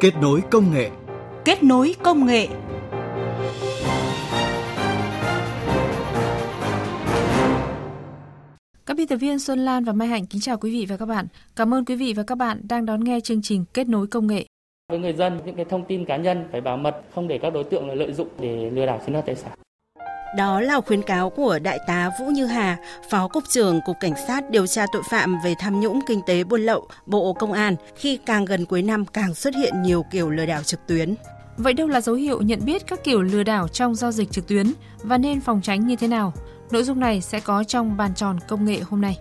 Kết nối công nghệ. Kết nối công nghệ. Các biên tập viên Xuân Lan và Mai Hạnh kính chào quý vị và các bạn. Cảm ơn quý vị và các bạn đang đón nghe chương trình Kết nối công nghệ. Với người dân, những cái thông tin cá nhân phải bảo mật, không để các đối tượng lợi dụng để lừa đảo chiếm đoạt tài sản. Đó là khuyến cáo của Đại tá Vũ Như Hà, Phó Cục trưởng Cục Cảnh sát điều tra tội phạm về tham nhũng kinh tế buôn lậu, Bộ Công an khi càng gần cuối năm càng xuất hiện nhiều kiểu lừa đảo trực tuyến. Vậy đâu là dấu hiệu nhận biết các kiểu lừa đảo trong giao dịch trực tuyến và nên phòng tránh như thế nào? Nội dung này sẽ có trong bàn tròn công nghệ hôm nay.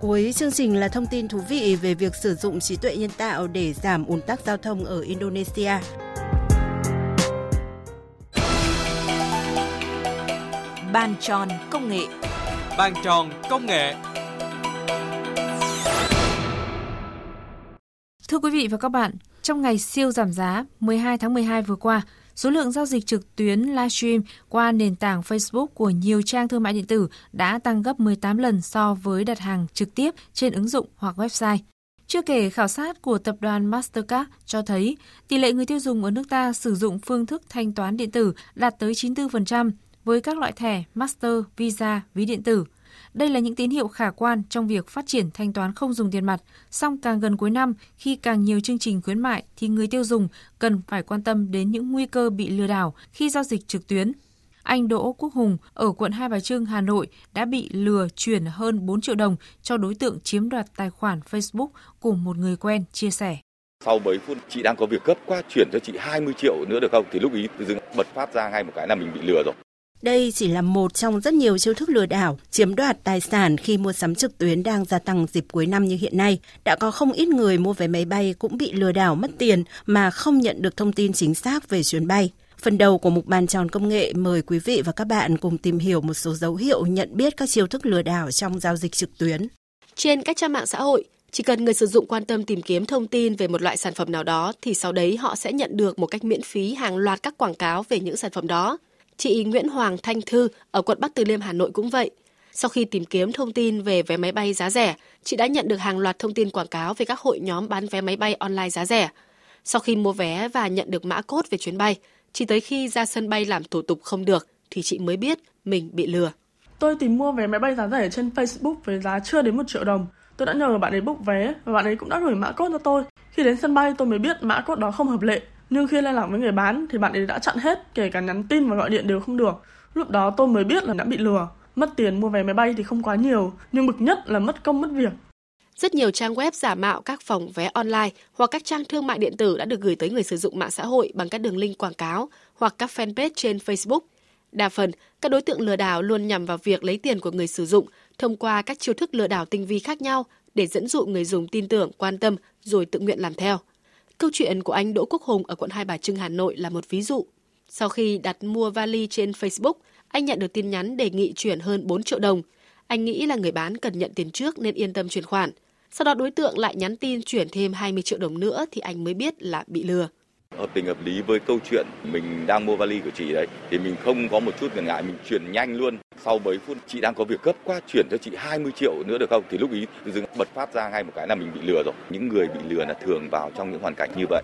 Cuối chương trình là thông tin thú vị về việc sử dụng trí tuệ nhân tạo để giảm ùn tắc giao thông ở Indonesia. Bàn tròn công nghệ. Bàn tròn công nghệ. Thưa quý vị và các bạn, trong ngày siêu giảm giá 12 tháng 12 vừa qua, số lượng giao dịch trực tuyến livestream qua nền tảng Facebook của nhiều trang thương mại điện tử đã tăng gấp 18 lần so với đặt hàng trực tiếp trên ứng dụng hoặc website. Chưa kể khảo sát của tập đoàn Mastercard cho thấy tỷ lệ người tiêu dùng ở nước ta sử dụng phương thức thanh toán điện tử đạt tới 94% với các loại thẻ Master, Visa, ví điện tử. Đây là những tín hiệu khả quan trong việc phát triển thanh toán không dùng tiền mặt, song càng gần cuối năm, khi càng nhiều chương trình khuyến mại thì người tiêu dùng cần phải quan tâm đến những nguy cơ bị lừa đảo khi giao dịch trực tuyến. Anh Đỗ Quốc Hùng ở quận Hai Bà Trưng, Hà Nội đã bị lừa chuyển hơn 4 triệu đồng cho đối tượng chiếm đoạt tài khoản Facebook của một người quen chia sẻ. Sau mấy phút chị đang có việc gấp quá chuyển cho chị 20 triệu nữa được không? Thì lúc ý dừng bật phát ra ngay một cái là mình bị lừa rồi. Đây chỉ là một trong rất nhiều chiêu thức lừa đảo, chiếm đoạt tài sản khi mua sắm trực tuyến đang gia tăng dịp cuối năm như hiện nay. Đã có không ít người mua vé máy bay cũng bị lừa đảo mất tiền mà không nhận được thông tin chính xác về chuyến bay. Phần đầu của mục bàn tròn công nghệ mời quý vị và các bạn cùng tìm hiểu một số dấu hiệu nhận biết các chiêu thức lừa đảo trong giao dịch trực tuyến. Trên các trang mạng xã hội, chỉ cần người sử dụng quan tâm tìm kiếm thông tin về một loại sản phẩm nào đó thì sau đấy họ sẽ nhận được một cách miễn phí hàng loạt các quảng cáo về những sản phẩm đó. Chị Nguyễn Hoàng Thanh Thư ở quận Bắc Từ Liêm Hà Nội cũng vậy. Sau khi tìm kiếm thông tin về vé máy bay giá rẻ, chị đã nhận được hàng loạt thông tin quảng cáo về các hội nhóm bán vé máy bay online giá rẻ. Sau khi mua vé và nhận được mã cốt về chuyến bay, chỉ tới khi ra sân bay làm thủ tục không được thì chị mới biết mình bị lừa. Tôi tìm mua vé máy bay giá rẻ trên Facebook với giá chưa đến 1 triệu đồng. Tôi đã nhờ bạn ấy book vé và bạn ấy cũng đã gửi mã cốt cho tôi. Khi đến sân bay tôi mới biết mã cốt đó không hợp lệ nhưng khi liên lạc với người bán thì bạn ấy đã chặn hết, kể cả nhắn tin và gọi điện đều không được. Lúc đó tôi mới biết là đã bị lừa. Mất tiền mua vé máy bay thì không quá nhiều, nhưng bực nhất là mất công mất việc. Rất nhiều trang web giả mạo các phòng vé online hoặc các trang thương mại điện tử đã được gửi tới người sử dụng mạng xã hội bằng các đường link quảng cáo hoặc các fanpage trên Facebook. Đa phần, các đối tượng lừa đảo luôn nhằm vào việc lấy tiền của người sử dụng thông qua các chiêu thức lừa đảo tinh vi khác nhau để dẫn dụ người dùng tin tưởng, quan tâm rồi tự nguyện làm theo. Câu chuyện của anh Đỗ Quốc Hùng ở quận Hai Bà Trưng, Hà Nội là một ví dụ. Sau khi đặt mua vali trên Facebook, anh nhận được tin nhắn đề nghị chuyển hơn 4 triệu đồng. Anh nghĩ là người bán cần nhận tiền trước nên yên tâm chuyển khoản. Sau đó đối tượng lại nhắn tin chuyển thêm 20 triệu đồng nữa thì anh mới biết là bị lừa hợp tình hợp lý với câu chuyện mình đang mua vali của chị đấy, thì mình không có một chút ngần ngại, mình chuyển nhanh luôn. Sau mấy phút, chị đang có việc gấp quá, chuyển cho chị 20 triệu nữa được không? Thì lúc ý dừng bật phát ra ngay một cái là mình bị lừa rồi. Những người bị lừa là thường vào trong những hoàn cảnh như vậy.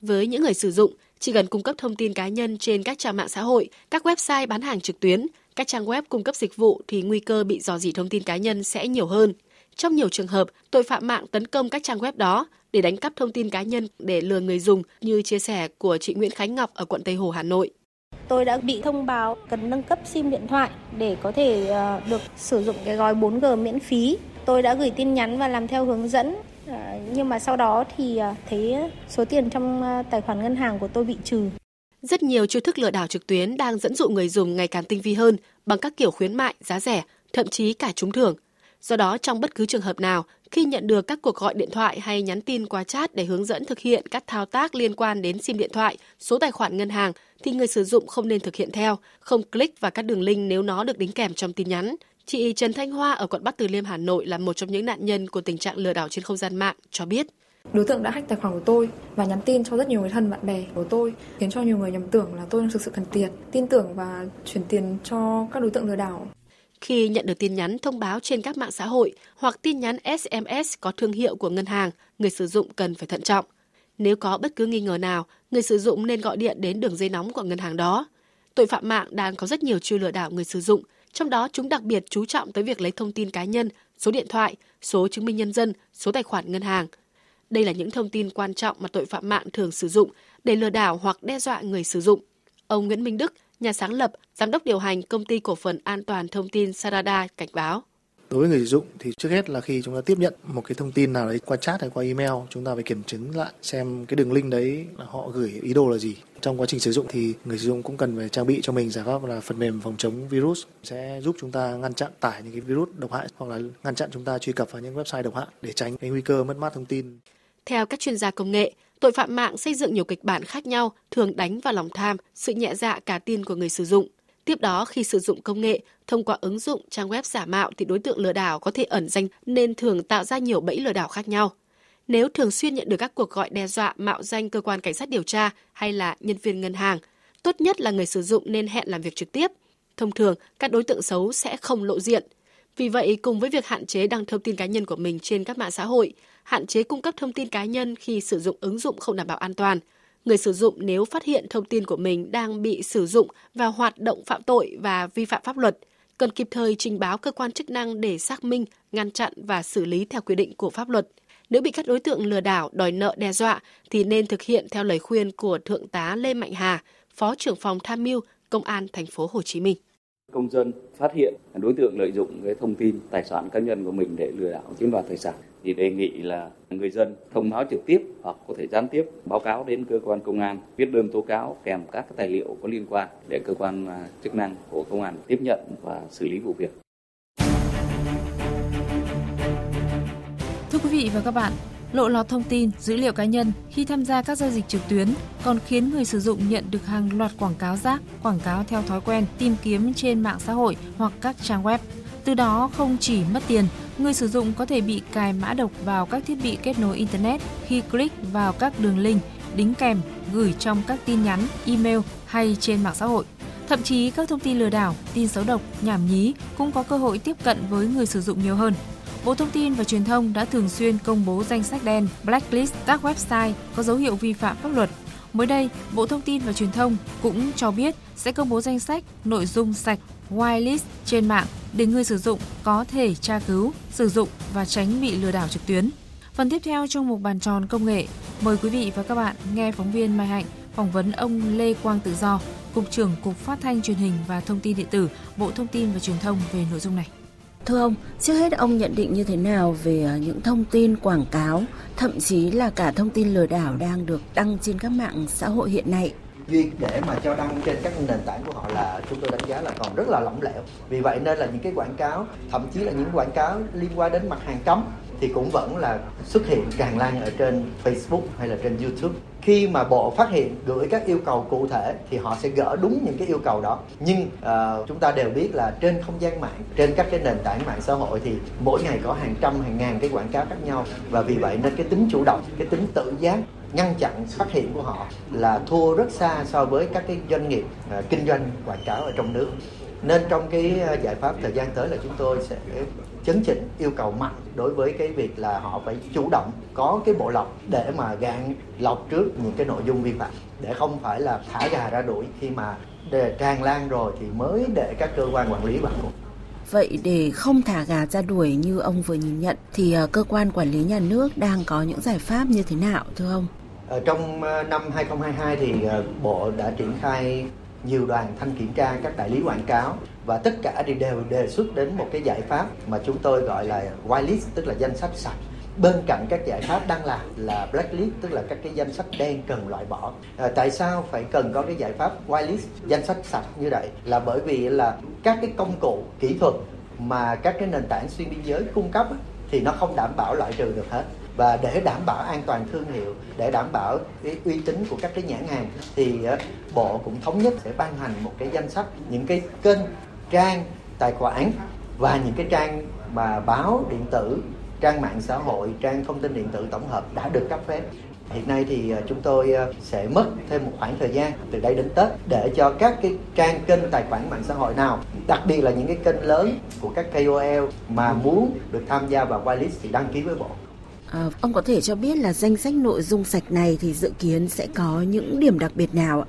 Với những người sử dụng, chỉ cần cung cấp thông tin cá nhân trên các trang mạng xã hội, các website bán hàng trực tuyến, các trang web cung cấp dịch vụ thì nguy cơ bị dò dỉ thông tin cá nhân sẽ nhiều hơn trong nhiều trường hợp, tội phạm mạng tấn công các trang web đó để đánh cắp thông tin cá nhân để lừa người dùng như chia sẻ của chị Nguyễn Khánh Ngọc ở quận Tây Hồ, Hà Nội. Tôi đã bị thông báo cần nâng cấp SIM điện thoại để có thể ờ, được sử dụng cái gói 4G miễn phí. Tôi đã gửi tin nhắn và làm theo hướng dẫn ờ, nhưng mà sau đó thì ờ, thấy số tiền trong tài khoản ngân hàng của tôi bị trừ. Rất nhiều chiêu thức lừa đảo trực tuyến đang dẫn dụ người dùng ngày càng tinh vi hơn bằng các kiểu khuyến mại, giá rẻ, thậm chí cả trúng thưởng. Do đó, trong bất cứ trường hợp nào, khi nhận được các cuộc gọi điện thoại hay nhắn tin qua chat để hướng dẫn thực hiện các thao tác liên quan đến SIM điện thoại, số tài khoản ngân hàng, thì người sử dụng không nên thực hiện theo, không click vào các đường link nếu nó được đính kèm trong tin nhắn. Chị Trần Thanh Hoa ở quận Bắc Từ Liêm, Hà Nội là một trong những nạn nhân của tình trạng lừa đảo trên không gian mạng cho biết. Đối tượng đã hack tài khoản của tôi và nhắn tin cho rất nhiều người thân bạn bè của tôi, khiến cho nhiều người nhầm tưởng là tôi đang thực sự cần tiền, tin tưởng và chuyển tiền cho các đối tượng lừa đảo. Khi nhận được tin nhắn thông báo trên các mạng xã hội hoặc tin nhắn SMS có thương hiệu của ngân hàng, người sử dụng cần phải thận trọng. Nếu có bất cứ nghi ngờ nào, người sử dụng nên gọi điện đến đường dây nóng của ngân hàng đó. Tội phạm mạng đang có rất nhiều chiêu lừa đảo người sử dụng, trong đó chúng đặc biệt chú trọng tới việc lấy thông tin cá nhân, số điện thoại, số chứng minh nhân dân, số tài khoản ngân hàng. Đây là những thông tin quan trọng mà tội phạm mạng thường sử dụng để lừa đảo hoặc đe dọa người sử dụng. Ông Nguyễn Minh Đức, nhà sáng lập, giám đốc điều hành công ty cổ phần an toàn thông tin Sarada cảnh báo. Đối với người sử dụng thì trước hết là khi chúng ta tiếp nhận một cái thông tin nào đấy qua chat hay qua email, chúng ta phải kiểm chứng lại xem cái đường link đấy là họ gửi ý đồ là gì. Trong quá trình sử dụng thì người sử dụng cũng cần phải trang bị cho mình giải pháp là phần mềm phòng chống virus sẽ giúp chúng ta ngăn chặn tải những cái virus độc hại hoặc là ngăn chặn chúng ta truy cập vào những website độc hại để tránh cái nguy cơ mất mát thông tin. Theo các chuyên gia công nghệ, tội phạm mạng xây dựng nhiều kịch bản khác nhau, thường đánh vào lòng tham, sự nhẹ dạ cả tin của người sử dụng. Tiếp đó, khi sử dụng công nghệ, thông qua ứng dụng trang web giả mạo thì đối tượng lừa đảo có thể ẩn danh nên thường tạo ra nhiều bẫy lừa đảo khác nhau. Nếu thường xuyên nhận được các cuộc gọi đe dọa mạo danh cơ quan cảnh sát điều tra hay là nhân viên ngân hàng, tốt nhất là người sử dụng nên hẹn làm việc trực tiếp. Thông thường, các đối tượng xấu sẽ không lộ diện. Vì vậy, cùng với việc hạn chế đăng thông tin cá nhân của mình trên các mạng xã hội, hạn chế cung cấp thông tin cá nhân khi sử dụng ứng dụng không đảm bảo an toàn – người sử dụng nếu phát hiện thông tin của mình đang bị sử dụng vào hoạt động phạm tội và vi phạm pháp luật, cần kịp thời trình báo cơ quan chức năng để xác minh, ngăn chặn và xử lý theo quy định của pháp luật. Nếu bị các đối tượng lừa đảo, đòi nợ đe dọa thì nên thực hiện theo lời khuyên của Thượng tá Lê Mạnh Hà, Phó trưởng phòng tham mưu Công an thành phố Hồ Chí Minh công dân phát hiện đối tượng lợi dụng cái thông tin tài sản cá nhân của mình để lừa đảo chiếm đoạt tài sản thì đề nghị là người dân thông báo trực tiếp hoặc có thể gián tiếp báo cáo đến cơ quan công an viết đơn tố cáo kèm các tài liệu có liên quan để cơ quan à, chức năng của công an tiếp nhận và xử lý vụ việc. Thưa quý vị và các bạn, lộ lọt thông tin, dữ liệu cá nhân khi tham gia các giao dịch trực tuyến còn khiến người sử dụng nhận được hàng loạt quảng cáo rác, quảng cáo theo thói quen tìm kiếm trên mạng xã hội hoặc các trang web. Từ đó không chỉ mất tiền, người sử dụng có thể bị cài mã độc vào các thiết bị kết nối internet khi click vào các đường link đính kèm gửi trong các tin nhắn, email hay trên mạng xã hội. Thậm chí các thông tin lừa đảo, tin xấu độc, nhảm nhí cũng có cơ hội tiếp cận với người sử dụng nhiều hơn. Bộ Thông tin và Truyền thông đã thường xuyên công bố danh sách đen, blacklist các website có dấu hiệu vi phạm pháp luật. Mới đây, Bộ Thông tin và Truyền thông cũng cho biết sẽ công bố danh sách nội dung sạch whitelist trên mạng để người sử dụng có thể tra cứu, sử dụng và tránh bị lừa đảo trực tuyến. Phần tiếp theo trong một bàn tròn công nghệ, mời quý vị và các bạn nghe phóng viên Mai Hạnh phỏng vấn ông Lê Quang Tự Do, Cục trưởng Cục Phát thanh Truyền hình và Thông tin điện tử, Bộ Thông tin và Truyền thông về nội dung này. Thưa ông, trước hết ông nhận định như thế nào về à, những thông tin quảng cáo, thậm chí là cả thông tin lừa đảo đang được đăng trên các mạng xã hội hiện nay? việc để mà cho đăng trên các nền tảng của họ là chúng tôi đánh giá là còn rất là lỏng lẻo vì vậy nên là những cái quảng cáo thậm chí là những quảng cáo liên quan đến mặt hàng cấm thì cũng vẫn là xuất hiện tràn lan ở trên Facebook hay là trên YouTube khi mà bộ phát hiện gửi các yêu cầu cụ thể thì họ sẽ gỡ đúng những cái yêu cầu đó. Nhưng uh, chúng ta đều biết là trên không gian mạng trên các cái nền tảng mạng xã hội thì mỗi ngày có hàng trăm hàng ngàn cái quảng cáo khác nhau. Và vì vậy nên cái tính chủ động cái tính tự giác ngăn chặn phát hiện của họ là thua rất xa so với các cái doanh nghiệp uh, kinh doanh quảng cáo ở trong nước. Nên trong cái ờ, giải pháp thời gian tới là chúng tôi sẽ chấn chỉnh yêu cầu mạnh đối với cái việc là họ phải chủ động có cái bộ lọc để mà gạn lọc trước những cái nội dung vi phạm để không phải là thả gà ra đuổi khi mà để tràn lan rồi thì mới để các cơ quan quản lý vào cuộc Vậy để không thả gà ra đuổi như ông vừa nhìn nhận thì ờ, cơ quan quản lý nhà nước đang có những giải pháp như thế nào thưa ông? Ở trong ờ, năm 2022 thì Bộ đã triển khai nhiều đoàn thanh kiểm tra các đại lý quảng cáo và tất cả thì đều đề xuất đến một cái giải pháp mà chúng tôi gọi là whitelist tức là danh sách sạch. Bên cạnh các giải pháp đang làm là blacklist tức là các cái danh sách đen cần loại bỏ. À, tại sao phải cần có cái giải pháp whitelist danh sách sạch như vậy? Là bởi vì là các cái công cụ kỹ thuật mà các cái nền tảng xuyên biên giới cung cấp thì nó không đảm bảo loại trừ được hết. Và để đảm bảo an toàn thương hiệu, để đảm bảo cái uy tín của các cái nhãn hàng, thì ờ, bộ cũng thống nhất sẽ ban hành một cái danh sách, những cái kênh, trang tài khoản và những cái trang mà báo điện tử, trang mạng xã hội, trang thông tin điện tử tổng hợp đã được cấp phép hiện nay thì chúng tôi sẽ mất thêm một khoảng thời gian từ đây đến tết để cho các cái trang kênh tài khoản mạng xã hội nào đặc biệt là những cái kênh lớn của các KOL mà muốn được tham gia vào whitelist thì đăng ký với bộ À, ông có thể cho biết là danh sách nội dung sạch này thì dự kiến sẽ có những điểm đặc biệt nào ạ?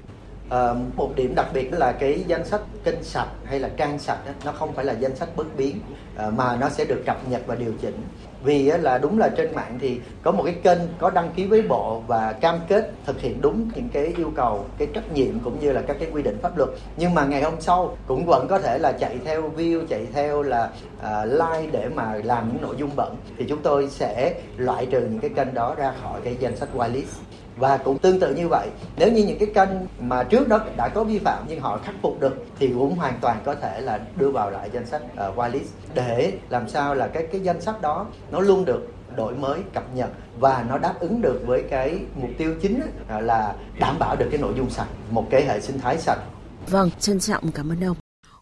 À, một điểm đặc biệt là cái danh sách kênh sạch hay là trang sạch đó, nó không phải là danh sách bất biến à, mà nó sẽ được cập nhật và điều chỉnh vì là đúng là trên mạng thì có một cái kênh có đăng ký với bộ và cam kết thực hiện đúng những cái yêu cầu cái trách nhiệm cũng như là các cái quy định pháp luật. Nhưng mà ngày hôm sau cũng vẫn có thể là chạy theo view chạy theo là uh, like để mà làm những nội dung bẩn. Thì chúng tôi sẽ loại trừ những cái kênh đó ra khỏi cái danh sách whitelist và cũng tương tự như vậy nếu như những cái kênh mà trước đó đã có vi phạm nhưng họ khắc phục được thì cũng hoàn toàn có thể là đưa vào lại danh sách uh, whitelist để làm sao là cái cái danh sách đó nó luôn được đổi mới cập nhật và nó đáp ứng được với cái mục tiêu chính là đảm bảo được cái nội dung sạch một cái hệ sinh thái sạch. Vâng trân trọng cảm ơn ông.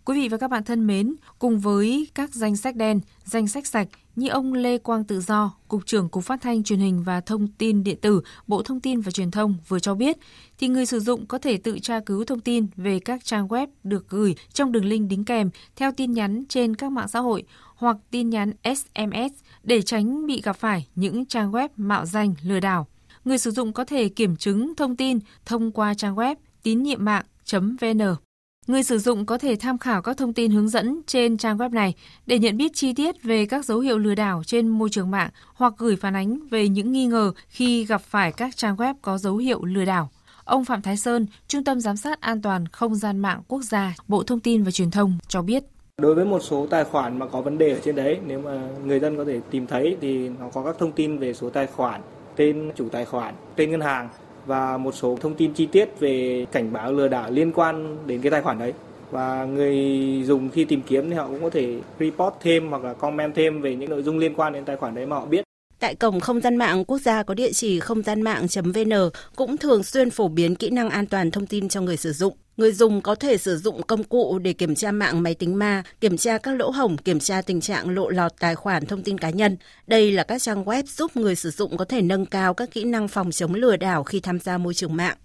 Quý vị và các bạn thân mến, cùng với các danh sách đen, danh sách sạch như ông Lê Quang Tự Do, Cục trưởng Cục Phát thanh Truyền hình và Thông tin Điện tử, Bộ Thông tin và Truyền thông vừa cho biết, thì người sử dụng có thể tự tra cứu thông tin về các trang web được gửi trong đường link đính kèm theo tin nhắn trên các mạng xã hội hoặc tin nhắn SMS để tránh bị gặp phải những trang web mạo danh lừa đảo. Người sử dụng có thể kiểm chứng thông tin thông qua trang web tín nhiệm mạng.vn. Người sử dụng có thể tham khảo các thông tin hướng dẫn trên trang web này để nhận biết chi tiết về các dấu hiệu lừa đảo trên môi trường mạng hoặc gửi phản ánh về những nghi ngờ khi gặp phải các trang web có dấu hiệu lừa đảo. Ông Phạm Thái Sơn, Trung tâm Giám sát An toàn Không gian mạng quốc gia, Bộ Thông tin và Truyền thông cho biết. Đối với một số tài khoản mà có vấn đề ở trên đấy, nếu mà người dân có thể tìm thấy thì nó có các thông tin về số tài khoản, tên chủ tài khoản, tên ngân hàng và một số thông tin chi tiết về cảnh báo lừa đảo liên quan đến cái tài khoản đấy và người dùng khi tìm kiếm thì họ cũng có thể report thêm hoặc là comment thêm về những nội dung liên quan đến tài khoản đấy mà họ biết. Tại cổng không gian mạng quốc gia có địa chỉ không gian mạng.vn cũng thường xuyên phổ biến kỹ năng an toàn thông tin cho người sử dụng. Người dùng có thể sử dụng công cụ để kiểm tra mạng máy tính ma, kiểm tra các lỗ hổng, kiểm tra tình trạng lộ lọt tài khoản thông tin cá nhân. Đây là các trang web giúp người sử dụng có thể nâng cao các kỹ năng phòng chống lừa đảo khi tham gia môi trường mạng.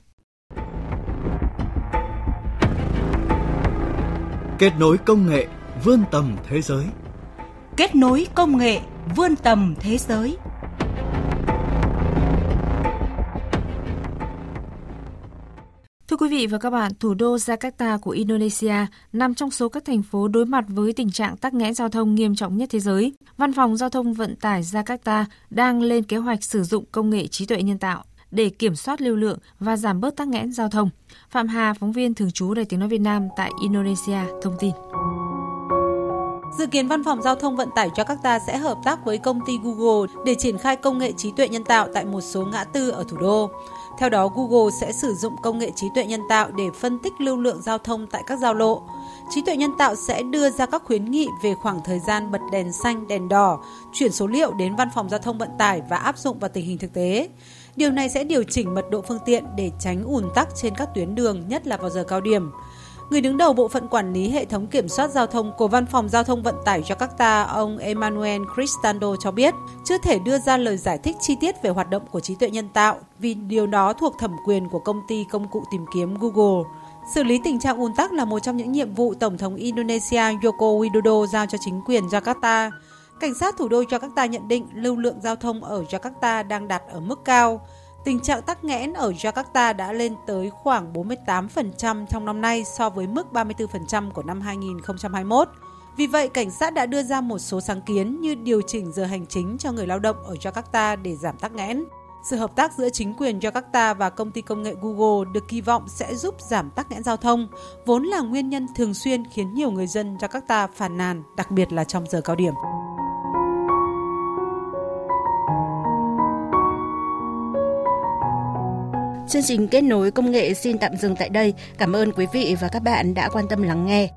Kết nối công nghệ vươn tầm thế giới. Kết nối công nghệ vươn tầm thế giới. Thưa quý vị và các bạn, thủ đô Jakarta của Indonesia nằm trong số các thành phố đối mặt với tình trạng tắc nghẽn giao thông nghiêm trọng nhất thế giới. Văn phòng Giao thông Vận tải Jakarta đang lên kế hoạch sử dụng công nghệ trí tuệ nhân tạo để kiểm soát lưu lượng và giảm bớt tắc nghẽn giao thông. Phạm Hà, phóng viên thường trú Đài Tiếng Nói Việt Nam tại Indonesia, thông tin. Dự kiến Văn phòng Giao thông Vận tải Jakarta sẽ hợp tác với công ty Google để triển khai công nghệ trí tuệ nhân tạo tại một số ngã tư ở thủ đô. Theo đó, Google sẽ sử dụng công nghệ trí tuệ nhân tạo để phân tích lưu lượng giao thông tại các giao lộ. Trí tuệ nhân tạo sẽ đưa ra các khuyến nghị về khoảng thời gian bật đèn xanh, đèn đỏ, chuyển số liệu đến văn phòng giao thông vận tải và áp dụng vào tình hình thực tế. Điều này sẽ điều chỉnh mật độ phương tiện để tránh ùn tắc trên các tuyến đường, nhất là vào giờ cao điểm. Người đứng đầu bộ phận quản lý hệ thống kiểm soát giao thông của Văn phòng Giao thông Vận tải Jakarta, ông Emmanuel Cristando cho biết, chưa thể đưa ra lời giải thích chi tiết về hoạt động của trí tuệ nhân tạo vì điều đó thuộc thẩm quyền của công ty công cụ tìm kiếm Google. Xử lý tình trạng ùn tắc là một trong những nhiệm vụ Tổng thống Indonesia Joko Widodo giao cho chính quyền Jakarta. Cảnh sát thủ đô Jakarta nhận định lưu lượng giao thông ở Jakarta đang đạt ở mức cao. Tình trạng tắc nghẽn ở Jakarta đã lên tới khoảng 48% trong năm nay so với mức 34% của năm 2021. Vì vậy, cảnh sát đã đưa ra một số sáng kiến như điều chỉnh giờ hành chính cho người lao động ở Jakarta để giảm tắc nghẽn. Sự hợp tác giữa chính quyền Jakarta và công ty công nghệ Google được kỳ vọng sẽ giúp giảm tắc nghẽn giao thông, vốn là nguyên nhân thường xuyên khiến nhiều người dân Jakarta phàn nàn, đặc biệt là trong giờ cao điểm. Chương trình kết nối công nghệ xin tạm dừng tại đây. Cảm ơn quý vị và các bạn đã quan tâm lắng nghe.